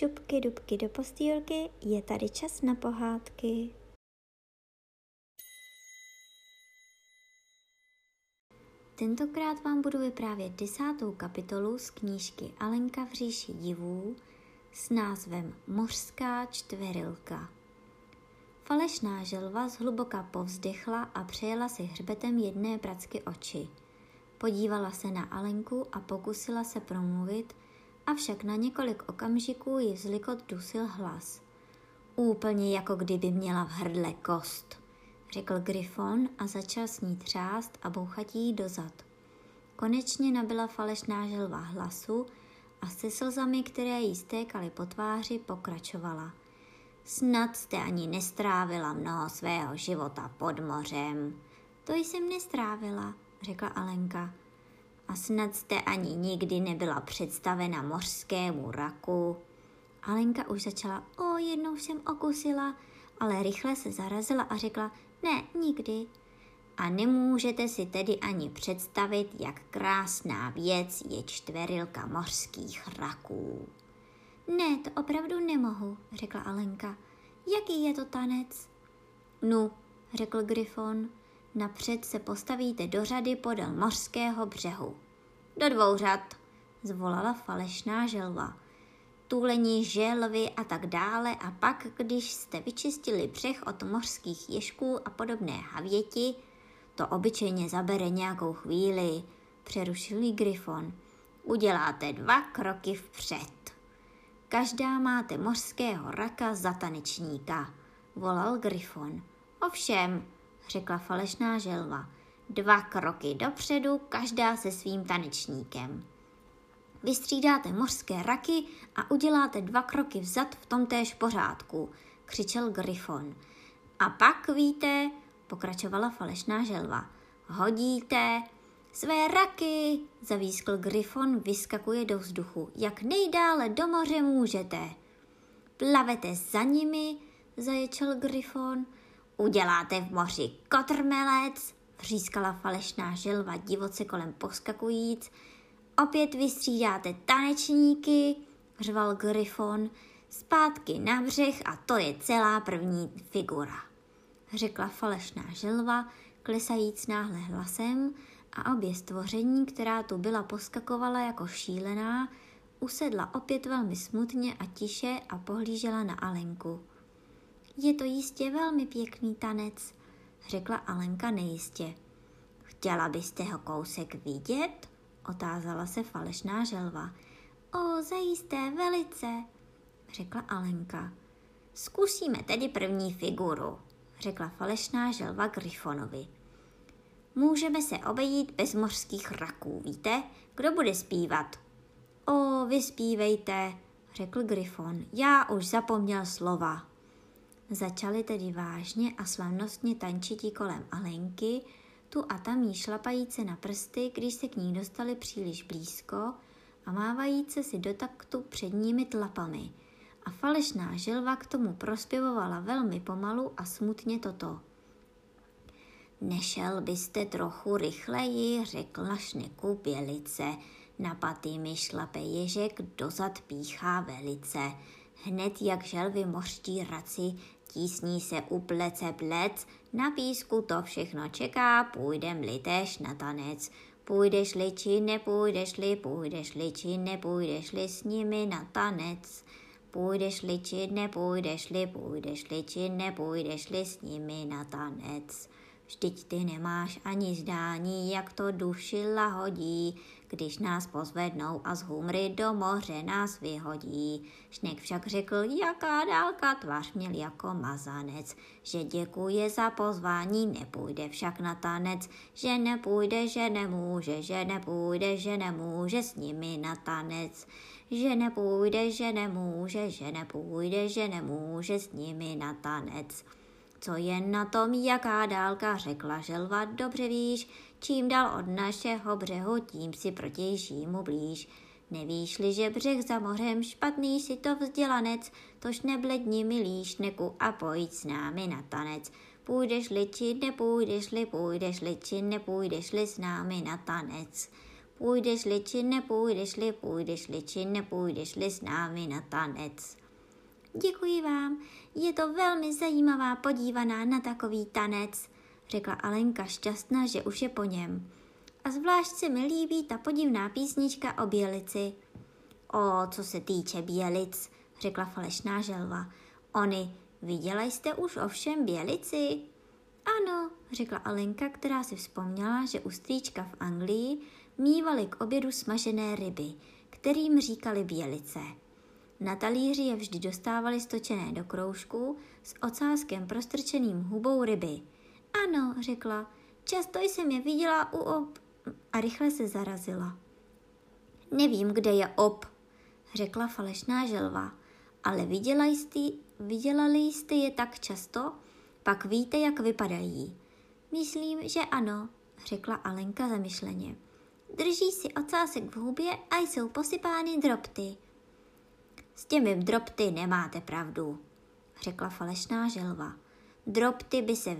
šupky dubky do postýlky, je tady čas na pohádky. Tentokrát vám budu vyprávět desátou kapitolu z knížky Alenka v říši divů s názvem Mořská čtverilka. Falešná želva zhluboka povzdechla a přejela si hřbetem jedné pracky oči. Podívala se na Alenku a pokusila se promluvit, avšak na několik okamžiků ji zlikot dusil hlas. Úplně jako kdyby měla v hrdle kost, řekl Griffon a začal s ní třást a bouchat jí dozad. Konečně nabila falešná želva hlasu a se slzami, které jí stékaly po tváři, pokračovala. Snad jste ani nestrávila mnoho svého života pod mořem. To jsem nestrávila, řekla Alenka. A snad jste ani nikdy nebyla představena mořskému raku. Alenka už začala, o, jednou jsem okusila, ale rychle se zarazila a řekla, ne, nikdy. A nemůžete si tedy ani představit, jak krásná věc je čtverilka mořských raků. Ne, to opravdu nemohu, řekla Alenka. Jaký je to tanec? Nu, řekl Gryfon, napřed se postavíte do řady podél mořského břehu. Do dvou řad, zvolala falešná želva. Tulení želvy a tak dále a pak, když jste vyčistili břeh od mořských ješků a podobné havěti, to obyčejně zabere nějakou chvíli, přerušil Gryfon. Uděláte dva kroky vpřed. Každá máte mořského raka za tanečníka, volal Gryfon. Ovšem, řekla falešná želva, dva kroky dopředu, každá se svým tanečníkem. Vystřídáte mořské raky a uděláte dva kroky vzad v tom též pořádku, křičel Gryfon. A pak víte, pokračovala falešná želva, hodíte své raky, zavískl Gryfon, vyskakuje do vzduchu. Jak nejdále do moře můžete. Plavete za nimi, zaječel Gryfon. Uděláte v moři kotrmelec, vřískala falešná želva divoce kolem poskakujíc. Opět vystřídáte tanečníky, řval Gryfon. Zpátky na břeh a to je celá první figura, řekla falešná želva, klesajíc náhle hlasem a obě stvoření, která tu byla, poskakovala jako šílená, usedla opět velmi smutně a tiše a pohlížela na Alenku. Je to jistě velmi pěkný tanec, řekla Alenka nejistě. Chtěla byste ho kousek vidět? otázala se falešná želva. O, zajisté velice, řekla Alenka. Zkusíme tedy první figuru, řekla falešná želva Gryfonovi. Můžeme se obejít bez mořských raků, víte? Kdo bude zpívat? O, vy zpívejte, řekl Gryfon. Já už zapomněl slova. Začali tedy vážně a slavnostně tančití kolem Alenky, tu a tam jí šlapajíce na prsty, když se k ní dostali příliš blízko a mávajíce si do taktu před nimi tlapami. A falešná želva k tomu prospěvovala velmi pomalu a smutně toto. Nešel byste trochu rychleji, řekla šneku bělice. Na paty mi šlape ježek, dozad píchá velice. Hned jak želvy mořtí raci, tísní se u plece plec, na písku to všechno čeká, půjdem-li též na tanec. Půjdeš-li či nepůjdeš-li, půjdeš-li či nepůjdeš-li s nimi na tanec. Půjdeš-li či nepůjdeš-li, půjdeš-li či nepůjdeš-li s nimi na tanec. Vždyť ty nemáš ani zdání, jak to duši lahodí, když nás pozvednou a z humry do moře nás vyhodí. Šnek však řekl, jaká dálka tvář měl jako mazanec, že děkuje za pozvání, nepůjde však na tanec, že nepůjde, že nemůže, že nepůjde, že nemůže s nimi na tanec, že nepůjde, že nemůže, že nepůjde, že nemůže s nimi na tanec. Co je na tom, jaká dálka, řekla želva, dobře víš, čím dál od našeho břehu, tím si protějšímu blíž. Nevíš-li, že břeh za mořem špatný si to vzdělanec, tož nebledni milý šneku a pojď s námi na tanec. Půjdeš-li či nepůjdeš-li, půjdeš-li či nepůjdeš-li s námi na tanec. Půjdeš-li či nepůjdeš-li, půjdeš-li či nepůjdeš-li s námi na tanec. Děkuji vám, je to velmi zajímavá podívaná na takový tanec, řekla Alenka šťastná, že už je po něm. A zvlášť se mi líbí ta podivná písnička o Bělici. O, co se týče Bělic, řekla falešná želva. Oni, viděla jste už ovšem Bělici? Ano, řekla Alenka, která si vzpomněla, že u strýčka v Anglii mývali k obědu smažené ryby, kterým říkali Bělice. Na talíři je vždy dostávali stočené do kroužku s ocáskem prostrčeným hubou ryby. Ano, řekla, často jsem je viděla u ob... A rychle se zarazila. Nevím, kde je ob, řekla falešná želva, ale viděla jste, vidělali jste je tak často, pak víte, jak vypadají. Myslím, že ano, řekla Alenka zamyšleně. Drží si ocásek v hubě a jsou posypány drobty. S těmi drobty nemáte pravdu, řekla falešná želva. Drobty by se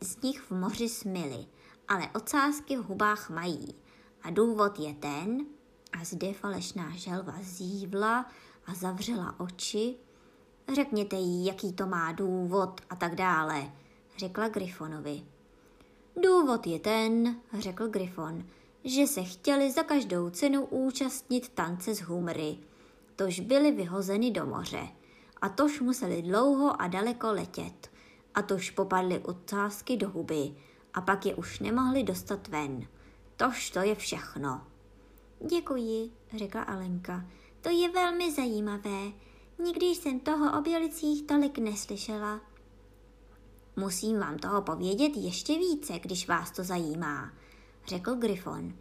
z nich v moři smily, ale ocásky v hubách mají. A důvod je ten, a zde falešná želva zívla a zavřela oči. Řekněte jí, jaký to má důvod a tak dále, řekla Grifonovi. Důvod je ten, řekl Grifon, že se chtěli za každou cenu účastnit tance z humry tož byly vyhozeny do moře a tož museli dlouho a daleko letět a tož popadly ocásky do huby a pak je už nemohli dostat ven. Tož to je všechno. Děkuji, řekla Alenka. To je velmi zajímavé. Nikdy jsem toho o bělicích tolik neslyšela. Musím vám toho povědět ještě více, když vás to zajímá, řekl Grifon.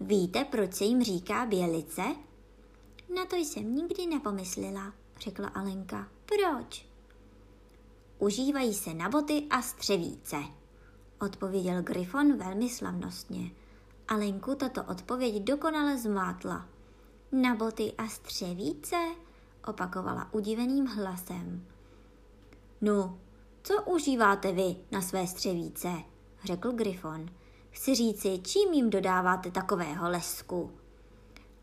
Víte, proč se jim říká bělice? Na to jsem nikdy nepomyslela, řekla Alenka. Proč? Užívají se na boty a střevíce, odpověděl Griffon velmi slavnostně. Alenku tato odpověď dokonale zmátla. Na boty a střevíce? opakovala udiveným hlasem. No, co užíváte vy na své střevíce? řekl Griffon. Chci říci, čím jim dodáváte takového lesku?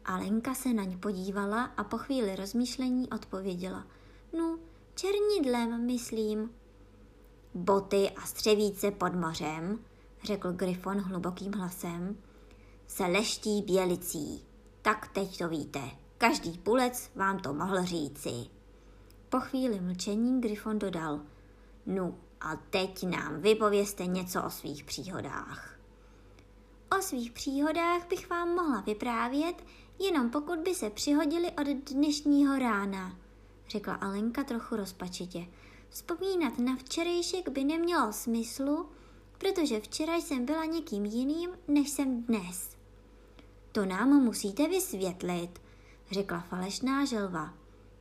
Alenka se na ně podívala a po chvíli rozmýšlení odpověděla. No, černidlem, myslím. Boty a střevíce pod mořem, řekl Grifon hlubokým hlasem, se leští bělicí. Tak teď to víte. Každý pulec vám to mohl říci. Po chvíli mlčení Grifon dodal. No a teď nám vypověste něco o svých příhodách. O svých příhodách bych vám mohla vyprávět, Jenom pokud by se přihodili od dnešního rána, řekla Alenka trochu rozpačitě. Vzpomínat na včerejšek by nemělo smyslu, protože včera jsem byla někým jiným, než jsem dnes. To nám musíte vysvětlit, řekla falešná želva.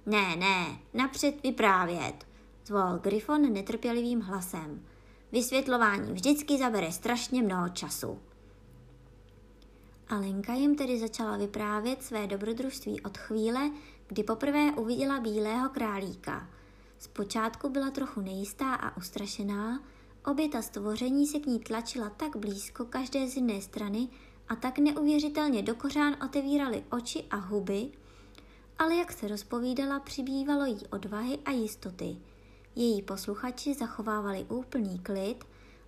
Ne, ne, napřed vyprávět, zvolal Grifon netrpělivým hlasem. Vysvětlování vždycky zabere strašně mnoho času. Alenka jim tedy začala vyprávět své dobrodružství od chvíle, kdy poprvé uviděla bílého králíka. Zpočátku byla trochu nejistá a ustrašená, obě ta stvoření se k ní tlačila tak blízko každé z jedné strany a tak neuvěřitelně do kořán otevíraly oči a huby, ale jak se rozpovídala, přibývalo jí odvahy a jistoty. Její posluchači zachovávali úplný klid,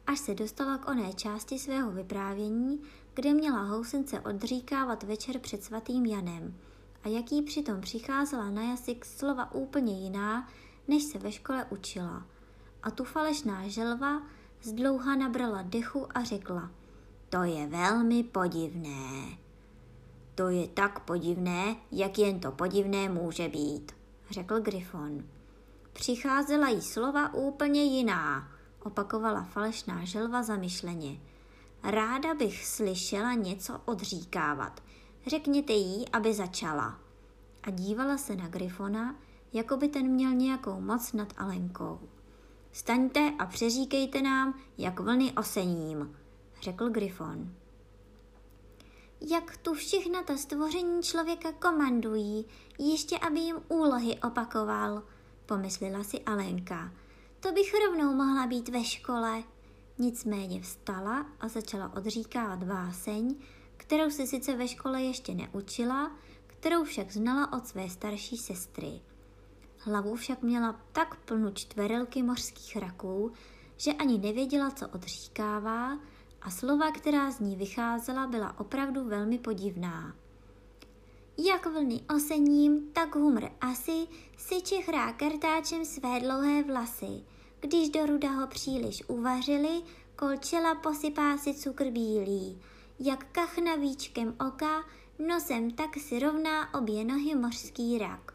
až se dostala k oné části svého vyprávění, kde měla housence odříkávat večer před svatým Janem a jaký přitom přicházela na jazyk slova úplně jiná, než se ve škole učila. A tu falešná želva zdlouha nabrala dechu a řekla, to je velmi podivné. To je tak podivné, jak jen to podivné může být, řekl Grifon. Přicházela jí slova úplně jiná, opakovala falešná želva zamyšleně. Ráda bych slyšela něco odříkávat. Řekněte jí, aby začala. A dívala se na Grifona, jako by ten měl nějakou moc nad Alenkou. Staňte a přeříkejte nám, jak vlny osením, řekl Grifon. Jak tu všechna ta stvoření člověka komandují, ještě aby jim úlohy opakoval, pomyslela si Alenka. To bych rovnou mohla být ve škole. Nicméně vstala a začala odříkávat váseň, kterou se sice ve škole ještě neučila, kterou však znala od své starší sestry. Hlavu však měla tak plnu čtverelky mořských raků, že ani nevěděla, co odříkává a slova, která z ní vycházela, byla opravdu velmi podivná. Jak vlny osením, tak humr asi si čechrá kartáčem své dlouhé vlasy. Když do ruda ho příliš uvařili, kolčela posypá si cukr bílý. Jak kachna víčkem oka, nosem tak si rovná obě nohy mořský rak.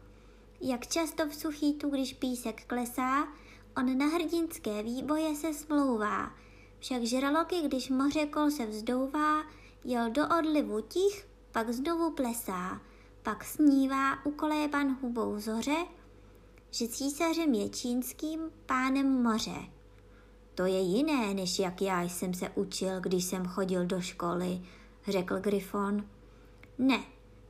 Jak často v suchýtu, když písek klesá, on na hrdinské výboje se smlouvá. Však žraloky, když moře kol se vzdouvá, jel do odlivu tich, pak znovu plesá pak snívá ukoléban hubou zoře, že císařem je čínským pánem moře. To je jiné, než jak já jsem se učil, když jsem chodil do školy, řekl Gryfon. Ne,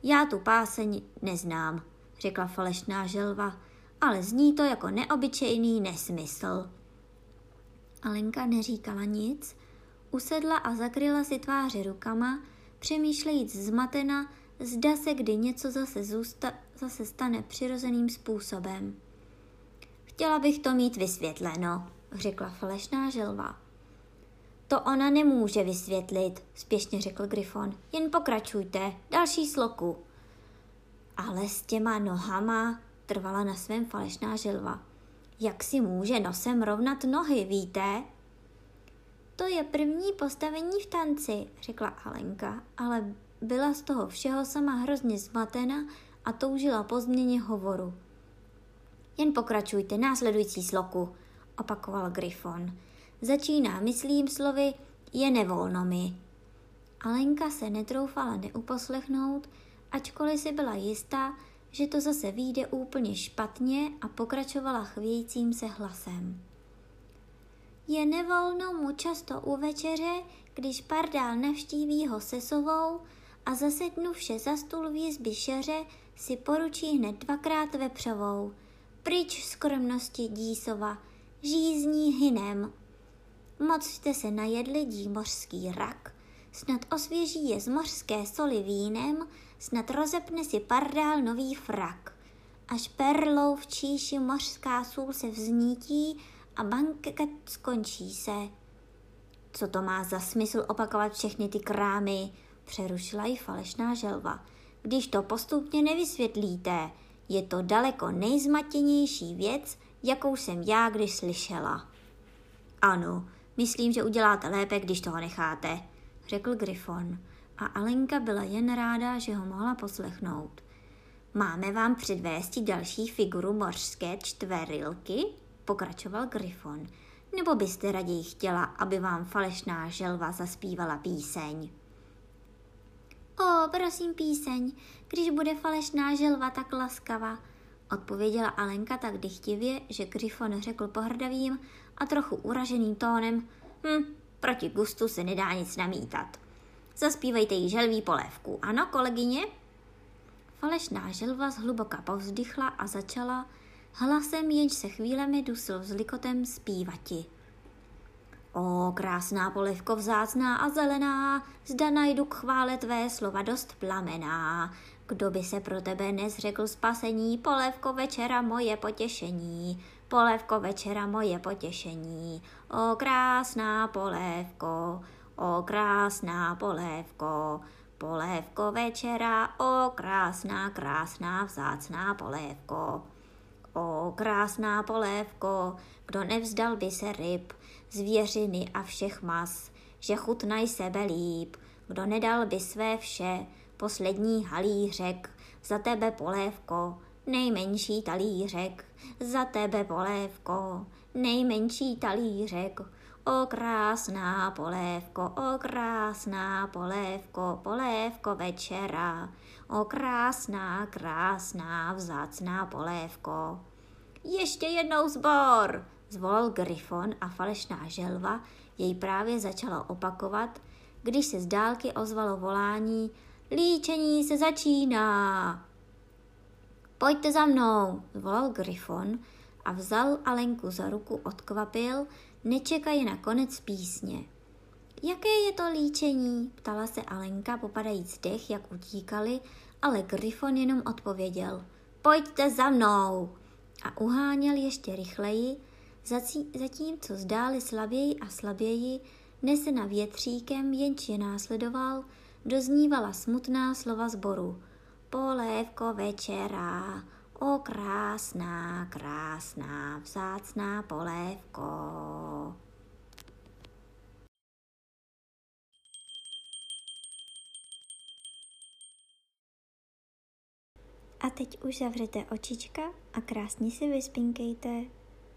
já tu páseň neznám, řekla falešná želva, ale zní to jako neobyčejný nesmysl. Alenka neříkala nic, usedla a zakryla si tváře rukama, přemýšlejíc zmatena, zda se kdy něco zase, zůsta, zase stane přirozeným způsobem. Chtěla bych to mít vysvětleno, řekla falešná želva. To ona nemůže vysvětlit, spěšně řekl Gryfon. Jen pokračujte, další sloku. Ale s těma nohama trvala na svém falešná želva. Jak si může nosem rovnat nohy, víte? To je první postavení v tanci, řekla Alenka, ale byla z toho všeho sama hrozně zmatena a toužila po změně hovoru. Jen pokračujte, následující sloku, opakoval Gryfon. Začíná, myslím slovy, je nevolno mi. Alenka se netroufala neuposlechnout, ačkoliv si byla jistá, že to zase vyjde úplně špatně a pokračovala chvějícím se hlasem. Je nevolno mu často u večeře, když pardál navštíví ho se sovou, a zasednuvše za stůl v šeře si poručí hned dvakrát vepřovou. Pryč skromnosti dísova, žízní hynem. Moc jste se najedli dí mořský rak, snad osvěží je z mořské soli vínem, snad rozepne si pardál nový frak. Až perlou v číši mořská sůl se vznítí a banket skončí se. Co to má za smysl opakovat všechny ty krámy? přerušila ji falešná želva. Když to postupně nevysvětlíte, je to daleko nejzmatěnější věc, jakou jsem já kdy slyšela. Ano, myslím, že uděláte lépe, když toho necháte, řekl Gryfon. A Alenka byla jen ráda, že ho mohla poslechnout. Máme vám předvést další figuru mořské čtverilky? Pokračoval Gryfon. Nebo byste raději chtěla, aby vám falešná želva zaspívala píseň? O, prosím píseň, když bude falešná želva tak laskavá, odpověděla Alenka tak dychtivě, že Gryfon řekl pohrdavým a trochu uraženým tónem, hm, proti gustu se nedá nic namítat. Zaspívejte jí želví polévku, ano, kolegyně? Falešná želva zhluboka povzdychla a začala hlasem, jenž se chvílemi dusil vzlikotem zpívati. O, krásná polivko vzácná a zelená, zda najdu k chvále tvé slova dost plamená. Kdo by se pro tebe nezřekl spasení, polevko večera moje potěšení, polevko večera moje potěšení. O, krásná polévko, o, krásná polévko, polévko večera, o, krásná, krásná, vzácná polévko. O, krásná polévko, kdo nevzdal by se ryb, zvěřiny a všech mas, že chutnaj sebe líp, kdo nedal by své vše, poslední halířek, za tebe polévko, nejmenší talířek, za tebe polévko, nejmenší talířek, o krásná polévko, o krásná polévko, polévko večera, o krásná, krásná, vzácná polévko. Ještě jednou zbor, zvolal Gryfon a falešná želva jej právě začala opakovat, když se z dálky ozvalo volání Líčení se začíná! Pojďte za mnou, zvolal Gryfon a vzal Alenku za ruku odkvapil, nečekají na konec písně. Jaké je to líčení? Ptala se Alenka, popadajíc dech, jak utíkali, ale Gryfon jenom odpověděl. Pojďte za mnou! A uháněl ještě rychleji, zatímco zdáli slaběji a slaběji, nesena větříkem, jenž je následoval, doznívala smutná slova zboru. Polévko večera, o krásná, krásná, vzácná polévko. A teď už zavřete očička a krásně si vyspinkejte.